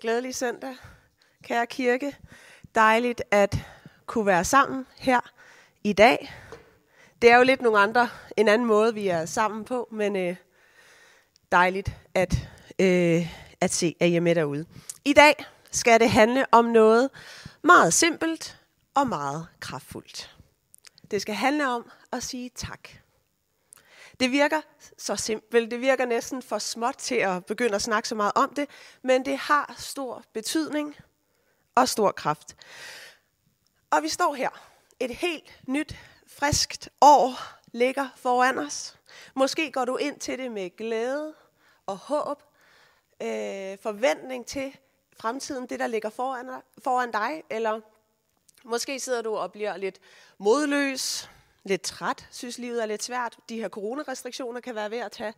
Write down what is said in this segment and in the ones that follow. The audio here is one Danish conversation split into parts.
Glædelig søndag, kære kirke. Dejligt at kunne være sammen her i dag. Det er jo lidt nogle andre, en anden måde, vi er sammen på, men øh, dejligt at, øh, at se, at I er med derude. I dag skal det handle om noget meget simpelt og meget kraftfuldt. Det skal handle om at sige tak. Det virker så simpelt, det virker næsten for småt til at begynde at snakke så meget om det, men det har stor betydning og stor kraft. Og vi står her. Et helt nyt, friskt år ligger foran os. Måske går du ind til det med glæde og håb, øh, forventning til fremtiden, det der ligger foran, foran dig, eller måske sidder du og bliver lidt modløs, lidt træt, synes livet er lidt svært. De her coronarestriktioner kan være ved at tage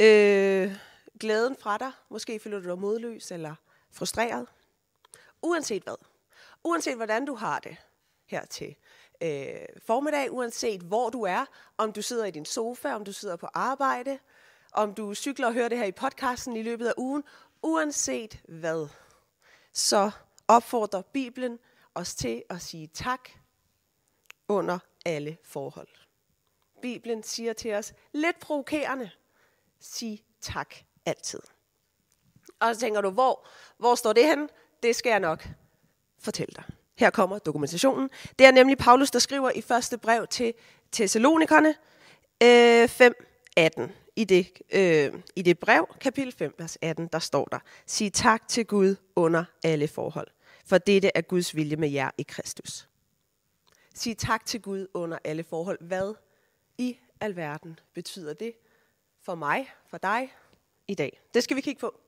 øh, glæden fra dig. Måske føler du dig modløs eller frustreret. Uanset hvad. Uanset hvordan du har det her til øh, formiddag, uanset hvor du er, om du sidder i din sofa, om du sidder på arbejde, om du cykler og hører det her i podcasten i løbet af ugen, uanset hvad, så opfordrer Bibelen os til at sige tak under alle forhold. Bibelen siger til os, lidt provokerende, sig tak altid. Og så tænker du, hvor, hvor står det hen? Det skal jeg nok fortælle dig. Her kommer dokumentationen. Det er nemlig Paulus, der skriver i første brev til Thessalonikerne øh, 5.18. I det, øh, I det brev, kapitel 5, vers 18, der står der, Sig tak til Gud under alle forhold, for dette er Guds vilje med jer i Kristus. Sig tak til Gud under alle forhold. Hvad i alverden betyder det for mig, for dig i dag? Det skal vi kigge på.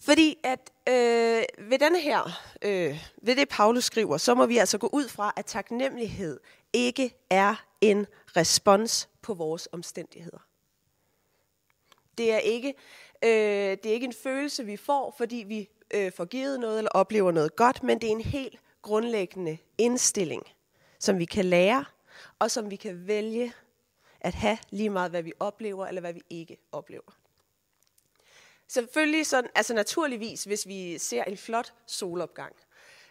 Fordi at øh, ved denne her, øh, ved det Paulus skriver, så må vi altså gå ud fra, at taknemmelighed ikke er en respons på vores omstændigheder. Det er ikke, øh, det er ikke en følelse, vi får, fordi vi øh, får givet noget eller oplever noget godt, men det er en helt grundlæggende indstilling, som vi kan lære, og som vi kan vælge at have lige meget, hvad vi oplever, eller hvad vi ikke oplever. Selvfølgelig, sådan, altså naturligvis, hvis vi ser en flot solopgang,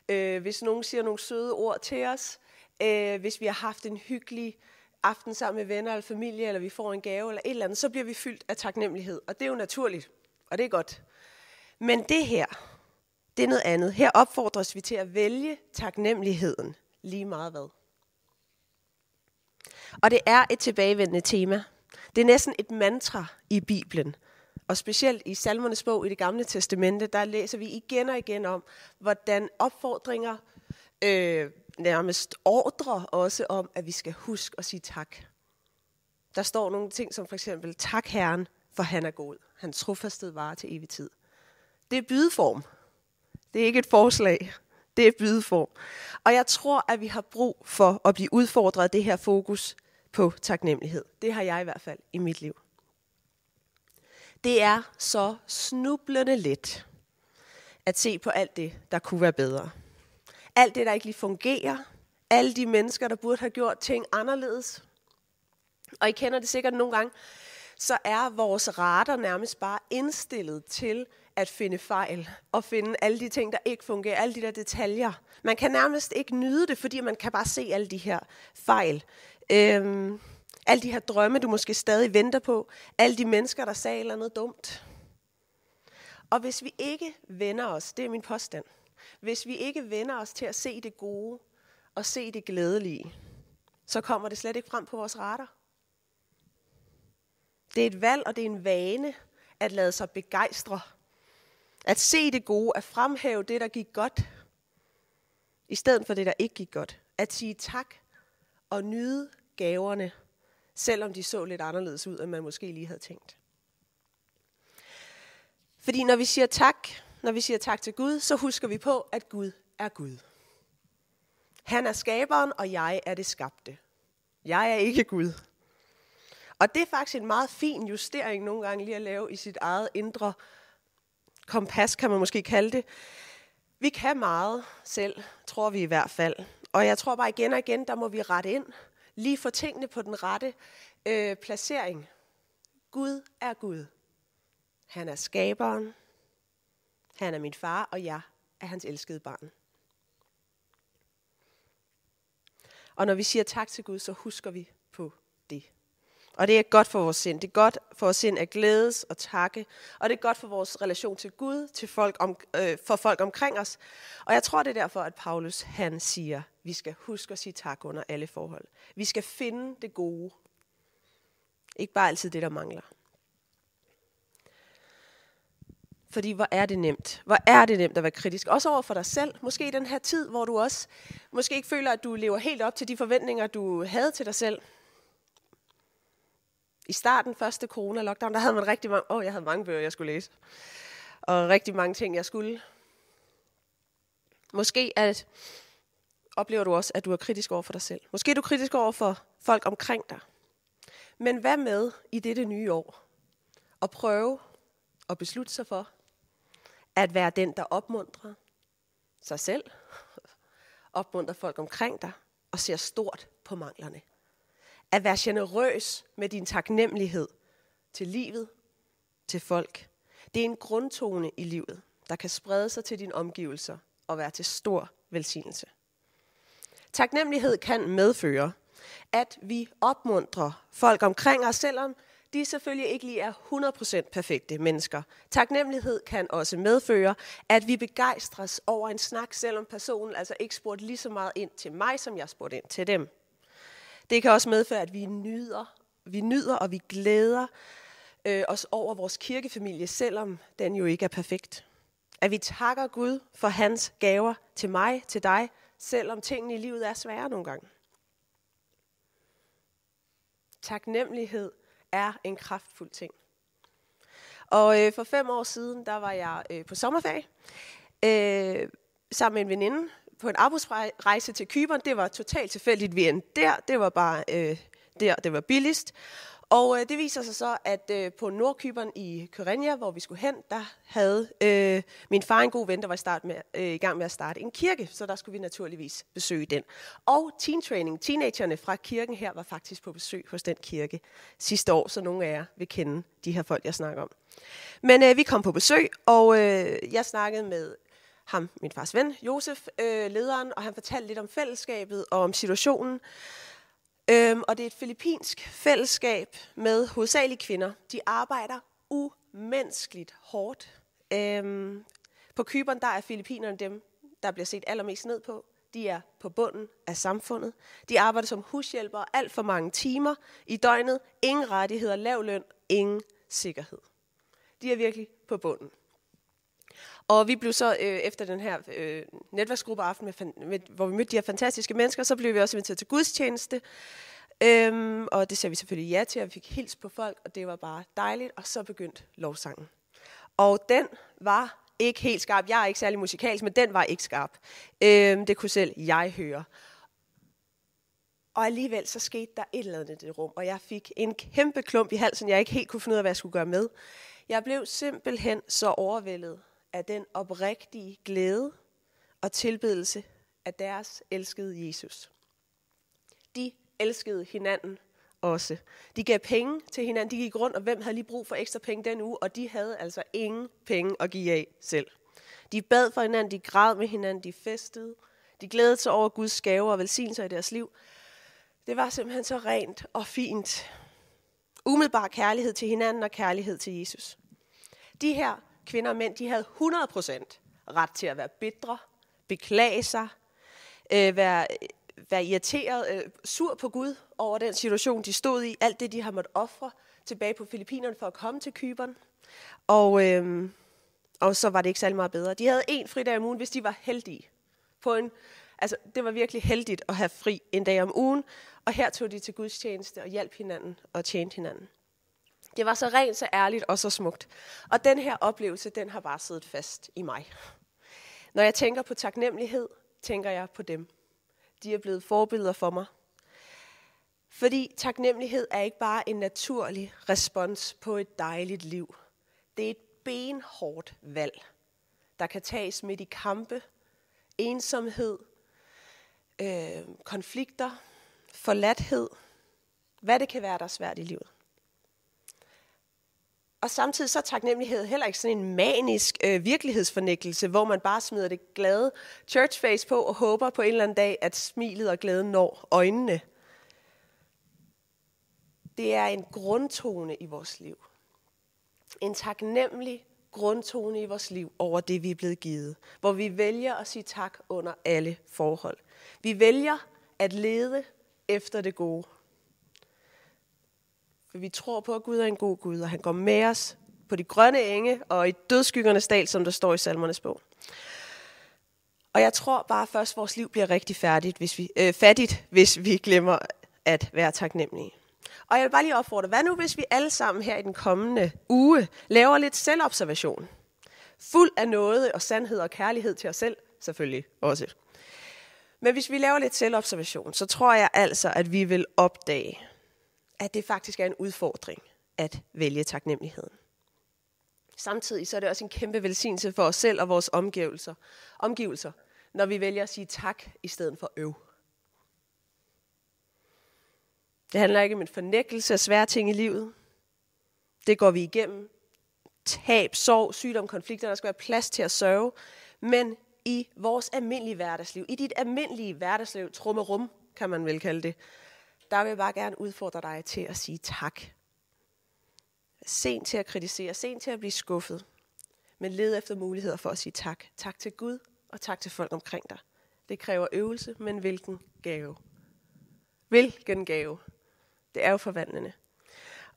øh, hvis nogen siger nogle søde ord til os, øh, hvis vi har haft en hyggelig aften sammen med venner eller familie, eller vi får en gave eller et eller andet, så bliver vi fyldt af taknemmelighed. Og det er jo naturligt, og det er godt. Men det her, det er noget andet. Her opfordres vi til at vælge taknemmeligheden lige meget hvad. Og det er et tilbagevendende tema. Det er næsten et mantra i Bibelen. Og specielt i Salmernes bog i det gamle testamente, der læser vi igen og igen om, hvordan opfordringer øh, nærmest ordrer også om, at vi skal huske at sige tak. Der står nogle ting som for eksempel, tak Herren, for han er god. Hans trofasthed varer til evig tid. Det er bydeform. Det er ikke et forslag. Det er bydeform. Og jeg tror, at vi har brug for at blive udfordret af det her fokus på taknemmelighed. Det har jeg i hvert fald i mit liv. Det er så snublende let at se på alt det, der kunne være bedre. Alt det, der ikke lige fungerer. Alle de mennesker, der burde have gjort ting anderledes. Og I kender det sikkert nogle gange. Så er vores radar nærmest bare indstillet til at finde fejl og finde alle de ting, der ikke fungerer, alle de der detaljer. Man kan nærmest ikke nyde det, fordi man kan bare se alle de her fejl. Øhm, alle de her drømme, du måske stadig venter på. Alle de mennesker, der sagde eller noget dumt. Og hvis vi ikke vender os, det er min påstand, hvis vi ikke vender os til at se det gode og se det glædelige, så kommer det slet ikke frem på vores radar. Det er et valg, og det er en vane at lade sig begejstre at se det gode, at fremhæve det, der gik godt, i stedet for det, der ikke gik godt. At sige tak og nyde gaverne, selvom de så lidt anderledes ud, end man måske lige havde tænkt. Fordi når vi siger tak, når vi siger tak til Gud, så husker vi på, at Gud er Gud. Han er skaberen, og jeg er det skabte. Jeg er ikke Gud. Og det er faktisk en meget fin justering nogle gange lige at lave i sit eget indre kompas, kan man måske kalde det. Vi kan meget selv, tror vi i hvert fald. Og jeg tror bare igen og igen, der må vi rette ind. Lige få tingene på den rette øh, placering. Gud er Gud. Han er skaberen. Han er min far, og jeg er hans elskede barn. Og når vi siger tak til Gud, så husker vi på det. Og det er godt for vores sind. Det er godt for vores sind at glædes og takke. Og det er godt for vores relation til Gud, til folk om, øh, for folk omkring os. Og jeg tror, det er derfor, at Paulus han siger, vi skal huske at sige tak under alle forhold. Vi skal finde det gode. Ikke bare altid det, der mangler. Fordi hvor er det nemt. Hvor er det nemt at være kritisk. Også over for dig selv. Måske i den her tid, hvor du også måske ikke føler, at du lever helt op til de forventninger, du havde til dig selv. I starten, første corona-lockdown, der havde man rigtig mange... Åh, oh, jeg havde mange bøger, jeg skulle læse. Og rigtig mange ting, jeg skulle. Måske at, oplever du også, at du er kritisk over for dig selv. Måske er du kritisk over for folk omkring dig. Men hvad med i dette nye år? At prøve at beslutte sig for, at være den, der opmuntrer sig selv, opmuntrer folk omkring dig og ser stort på manglerne. At være generøs med din taknemmelighed til livet, til folk. Det er en grundtone i livet, der kan sprede sig til dine omgivelser og være til stor velsignelse. Taknemmelighed kan medføre, at vi opmuntrer folk omkring os, selvom de selvfølgelig ikke lige er 100% perfekte mennesker. Taknemmelighed kan også medføre, at vi begejstres over en snak, selvom personen altså ikke spurgte lige så meget ind til mig, som jeg spurgte ind til dem. Det kan også medføre, at vi nyder, vi nyder og vi glæder øh, os over vores kirkefamilie, selvom den jo ikke er perfekt. At vi takker Gud for hans gaver til mig, til dig, selvom tingene i livet er svære nogle gange. Taknemmelighed er en kraftfuld ting. Og øh, for fem år siden, der var jeg øh, på sommerferie øh, sammen med en veninde på en arbejdsrejse til Kyberen. Det var totalt tilfældigt, vi endte der. Det var bare øh, der, det var billigst. Og øh, det viser sig så, at øh, på Nordkyberen i Kyrenia, hvor vi skulle hen, der havde øh, min far en god ven, der var i, start med, øh, i gang med at starte en kirke, så der skulle vi naturligvis besøge den. Og teen training, teenagerne fra kirken her, var faktisk på besøg hos den kirke sidste år, så nogle af jer vil kende de her folk, jeg snakker om. Men øh, vi kom på besøg, og øh, jeg snakkede med ham, min fars ven, Josef, øh, lederen, og han fortalte lidt om fællesskabet og om situationen. Øhm, og det er et filippinsk fællesskab med hovedsageligt kvinder. De arbejder umenneskeligt hårdt. Øhm, på Kyberen, der er filippinerne dem, der bliver set allermest ned på. De er på bunden af samfundet. De arbejder som hushjælpere alt for mange timer i døgnet. Ingen rettigheder, lav løn, ingen sikkerhed. De er virkelig på bunden. Og vi blev så, øh, efter den her øh, netværksgruppe aften, med, med, hvor vi mødte de her fantastiske mennesker, så blev vi også inviteret til gudstjeneste. Øhm, og det ser vi selvfølgelig ja til, og vi fik hils på folk, og det var bare dejligt. Og så begyndte lovsangen. Og den var ikke helt skarp. Jeg er ikke særlig musikalsk, men den var ikke skarp. Øhm, det kunne selv jeg høre. Og alligevel så skete der et eller andet i det rum, og jeg fik en kæmpe klump i halsen, jeg ikke helt kunne finde ud af, hvad jeg skulle gøre med. Jeg blev simpelthen så overvældet af den oprigtige glæde og tilbedelse af deres elskede Jesus. De elskede hinanden også. De gav penge til hinanden, de gik rundt, og hvem havde lige brug for ekstra penge den uge, og de havde altså ingen penge at give af selv. De bad for hinanden, de græd med hinanden, de festede, de glædede sig over Guds gaver og velsignelser i deres liv. Det var simpelthen så rent og fint. Umiddelbar kærlighed til hinanden og kærlighed til Jesus. De her kvinder og mænd, de havde 100% ret til at være bitre, beklage sig, øh, være, øh, være irriteret, øh, sur på Gud over den situation, de stod i, alt det, de har måttet ofre tilbage på Filippinerne for at komme til Kyberen. Og, øh, og så var det ikke særlig meget bedre. De havde en fridag om ugen, hvis de var heldige. På en, altså, det var virkelig heldigt at have fri en dag om ugen, og her tog de til gudstjeneste og hjalp hinanden og tjente hinanden. Det var så rent, så ærligt og så smukt. Og den her oplevelse, den har bare siddet fast i mig. Når jeg tænker på taknemmelighed, tænker jeg på dem. De er blevet forbilleder for mig. Fordi taknemmelighed er ikke bare en naturlig respons på et dejligt liv. Det er et benhårdt valg, der kan tages midt i kampe, ensomhed, øh, konflikter, forladthed, hvad det kan være, der er svært i livet. Og samtidig så er taknemmelighed heller ikke sådan en manisk øh, virkelighedsfornægtelse, hvor man bare smider det glade churchface på og håber på en eller anden dag, at smilet og glæden når øjnene. Det er en grundtone i vores liv. En taknemmelig grundtone i vores liv over det, vi er blevet givet. Hvor vi vælger at sige tak under alle forhold. Vi vælger at lede efter det gode. For vi tror på, at Gud er en god Gud, og han går med os på de grønne enge og i dødskyggernes dal, som der står i salmernes bog. Og jeg tror bare først, at vores liv bliver rigtig færdigt, hvis vi, øh, fattigt, hvis vi glemmer at være taknemmelige. Og jeg vil bare lige opfordre, hvad nu hvis vi alle sammen her i den kommende uge laver lidt selvobservation? Fuld af noget og sandhed og kærlighed til os selv, selvfølgelig også. Men hvis vi laver lidt selvobservation, så tror jeg altså, at vi vil opdage, at det faktisk er en udfordring at vælge taknemmeligheden. Samtidig så er det også en kæmpe velsignelse for os selv og vores omgivelser, omgivelser når vi vælger at sige tak i stedet for øv. Det handler ikke om en fornækkelse af svære ting i livet. Det går vi igennem. Tab, sorg, sygdom, konflikter. Der skal være plads til at sørge. Men i vores almindelige hverdagsliv, i dit almindelige hverdagsliv, trummerum, kan man vel kalde det, der vil jeg bare gerne udfordre dig til at sige tak. Sen til at kritisere, sen til at blive skuffet, men led efter muligheder for at sige tak. Tak til Gud, og tak til folk omkring dig. Det kræver øvelse, men hvilken gave. Hvilken gave. Det er jo forvandlende.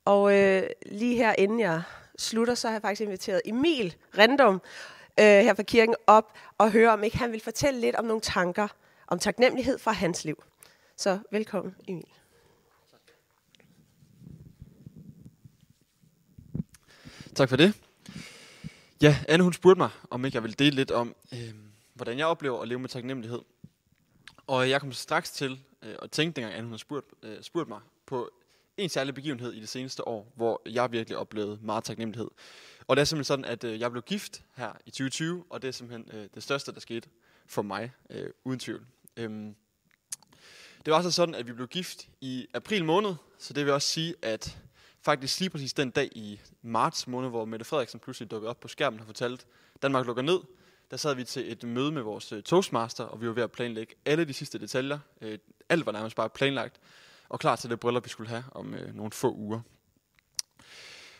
Og øh, lige her inden jeg slutter, så har jeg faktisk inviteret Emil Rendum øh, her fra kirken op og høre, om ikke han vil fortælle lidt om nogle tanker om taknemmelighed fra hans liv. Så velkommen, Emil. Tak for det. Ja, Anne hun spurgte mig, om ikke jeg ville dele lidt om, øh, hvordan jeg oplever at leve med taknemmelighed. Og jeg kom straks til øh, at tænke, dengang Anne hun har spurgt, øh, spurgt mig, på en særlig begivenhed i det seneste år, hvor jeg virkelig oplevede meget taknemmelighed. Og det er simpelthen sådan, at øh, jeg blev gift her i 2020, og det er simpelthen øh, det største, der skete for mig, øh, uden tvivl. Øhm, det var så sådan, at vi blev gift i april måned, så det vil også sige, at faktisk lige præcis den dag i marts måned, hvor Mette Frederiksen pludselig dukkede op på skærmen og fortalte, Danmark lukker ned, der sad vi til et møde med vores øh, toastmaster, og vi var ved at planlægge alle de sidste detaljer. Øh, alt var nærmest bare planlagt, og klar til det bryllup, vi skulle have om øh, nogle få uger.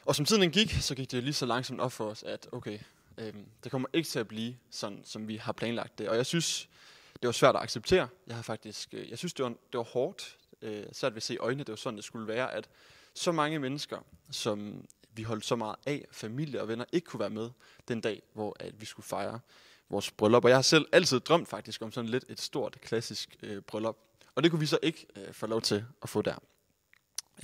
Og som tiden gik, så gik det lige så langsomt op for os, at okay, øh, det kommer ikke til at blive sådan, som vi har planlagt det. Og jeg synes, det var svært at acceptere. Jeg har faktisk, øh, jeg synes, det var, det var hårdt, øh, svært ved at se i øjnene, det var sådan, det skulle være, at så mange mennesker, som vi holdt så meget af, familie og venner, ikke kunne være med den dag, hvor at vi skulle fejre vores bryllup. Og jeg har selv altid drømt faktisk om sådan lidt et stort, klassisk øh, bryllup. Og det kunne vi så ikke øh, få lov til at få der.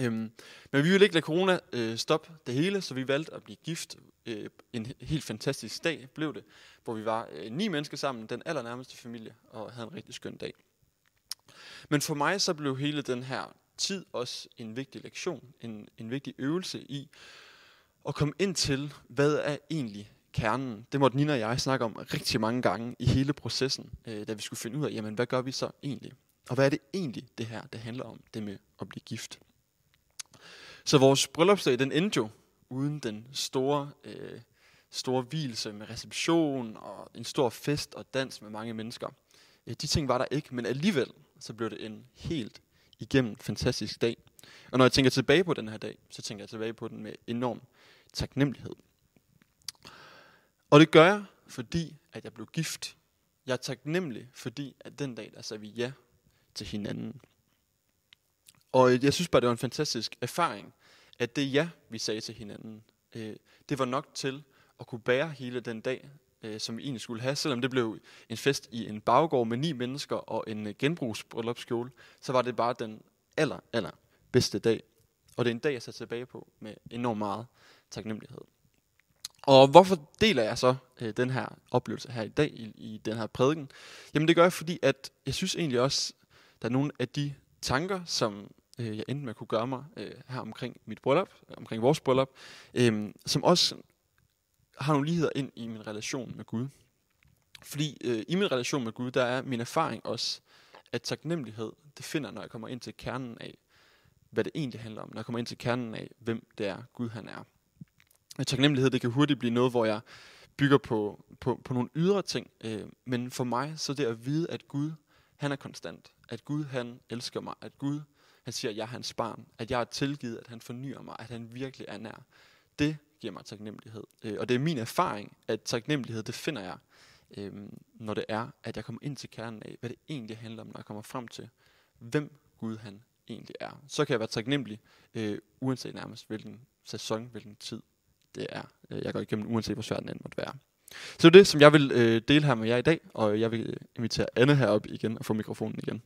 Øhm, men vi ville ikke lade corona øh, stoppe det hele, så vi valgte at blive gift. Øh, en helt fantastisk dag blev det, hvor vi var øh, ni mennesker sammen, den allernærmeste familie, og havde en rigtig skøn dag. Men for mig så blev hele den her tid også en vigtig lektion, en, en vigtig øvelse i at komme ind til, hvad er egentlig kernen. Det måtte Nina og jeg snakke om rigtig mange gange i hele processen, øh, da vi skulle finde ud af, jamen hvad gør vi så egentlig? Og hvad er det egentlig, det her det handler om, det med at blive gift? Så vores bryllupsdag, den endte jo uden den store, øh, store hvilelse med reception og en stor fest og dans med mange mennesker. Øh, de ting var der ikke, men alligevel så blev det en helt igennem fantastisk dag. Og når jeg tænker tilbage på den her dag, så tænker jeg tilbage på den med enorm taknemmelighed. Og det gør jeg, fordi at jeg blev gift. Jeg er taknemmelig, fordi at den dag, der sagde vi ja til hinanden. Og jeg synes bare, det var en fantastisk erfaring, at det ja, vi sagde til hinanden, øh, det var nok til at kunne bære hele den dag, øh, som vi egentlig skulle have. Selvom det blev en fest i en baggård med ni mennesker og en øh, genbrugsbryllupskjole, så var det bare den aller, aller bedste dag. Og det er en dag, jeg ser tilbage på med enormt meget taknemmelighed. Og hvorfor deler jeg så øh, den her oplevelse her i dag i, i den her prædiken? Jamen det gør jeg, fordi at jeg synes egentlig også, der er nogle af de tanker, som øh, jeg endte med at kunne gøre mig øh, her omkring mit bryllup, omkring vores bryllup, øh, som også har nogle ligheder ind i min relation med Gud. Fordi øh, i min relation med Gud, der er min erfaring også, at taknemmelighed, det finder, når jeg kommer ind til kernen af, hvad det egentlig handler om. Når jeg kommer ind til kernen af, hvem det er, Gud han er. taknemmelighed, det kan hurtigt blive noget, hvor jeg bygger på, på, på nogle ydre ting. Øh, men for mig, så det at vide, at Gud, han er konstant. At Gud, han elsker mig. At Gud, han siger, at jeg er hans barn. At jeg er tilgivet, at han fornyer mig. At han virkelig er nær. Det giver mig taknemmelighed. Øh, og det er min erfaring, at taknemmelighed, det finder jeg, øh, når det er, at jeg kommer ind til kernen af, hvad det egentlig handler om, når jeg kommer frem til, hvem Gud han egentlig er. Så kan jeg være taknemmelig, øh, uanset nærmest hvilken sæson, hvilken tid det er, øh, jeg går igennem, uanset hvor svært den end måtte være. Så det er det, som jeg vil øh, dele her med jer i dag, og jeg vil øh, invitere Anne herop igen og få mikrofonen igen.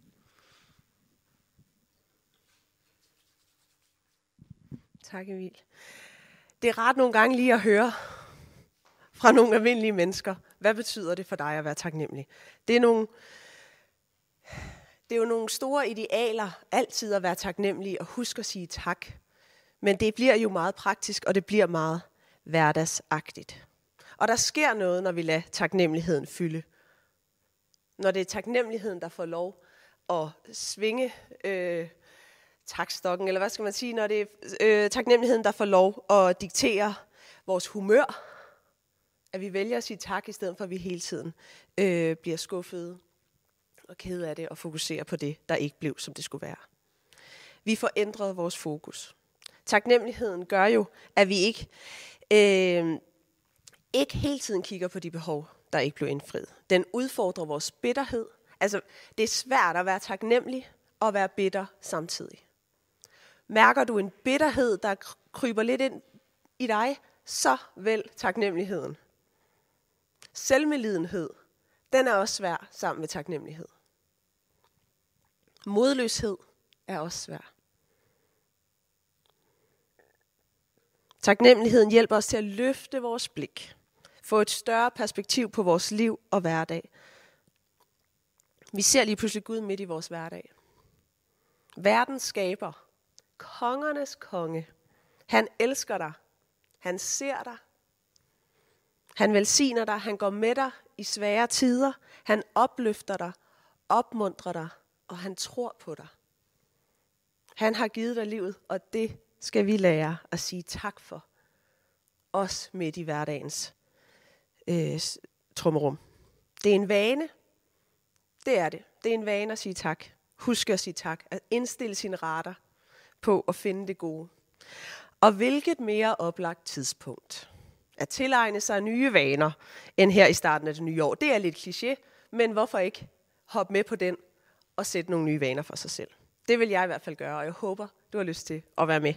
Tak Emil. Det er rart nogle gange lige at høre fra nogle almindelige mennesker, hvad betyder det for dig at være taknemmelig? Det er nogle, det er jo nogle store idealer, altid at være taknemmelig og huske at sige tak. Men det bliver jo meget praktisk, og det bliver meget hverdagsagtigt. Og der sker noget, når vi lader taknemmeligheden fylde. Når det er taknemmeligheden, der får lov at svinge øh, takstokken, eller hvad skal man sige, når det er øh, taknemmeligheden, der får lov at diktere vores humør, at vi vælger at sige tak, i stedet for at vi hele tiden øh, bliver skuffede og ked af det, og fokuserer på det, der ikke blev, som det skulle være. Vi får ændret vores fokus. Taknemmeligheden gør jo, at vi ikke, øh, ikke hele tiden kigger på de behov, der ikke blev indfriet. Den udfordrer vores bitterhed. Altså, det er svært at være taknemmelig og være bitter samtidig. Mærker du en bitterhed, der kryber lidt ind i dig, så vælg taknemmeligheden. Selvmelidenhed, den er også svær sammen med taknemmelighed. Modløshed er også svær. Taknemmeligheden hjælper os til at løfte vores blik, få et større perspektiv på vores liv og hverdag. Vi ser lige pludselig Gud midt i vores hverdag. Verdens skaber, kongernes konge, han elsker dig, han ser dig, han velsigner dig, han går med dig i svære tider, han opløfter dig, opmuntrer dig, og han tror på dig. Han har givet dig livet, og det skal vi lære at sige tak for. Os midt i hverdagens øh, trummerum. Det er en vane. Det er det. Det er en vane at sige tak. Husk at sige tak. At indstille sine retter på at finde det gode. Og hvilket mere oplagt tidspunkt at tilegne sig nye vaner, end her i starten af det nye år. Det er lidt kliché, men hvorfor ikke hoppe med på den og sætte nogle nye vaner for sig selv? Det vil jeg i hvert fald gøre, og jeg håber, du har lyst til at være med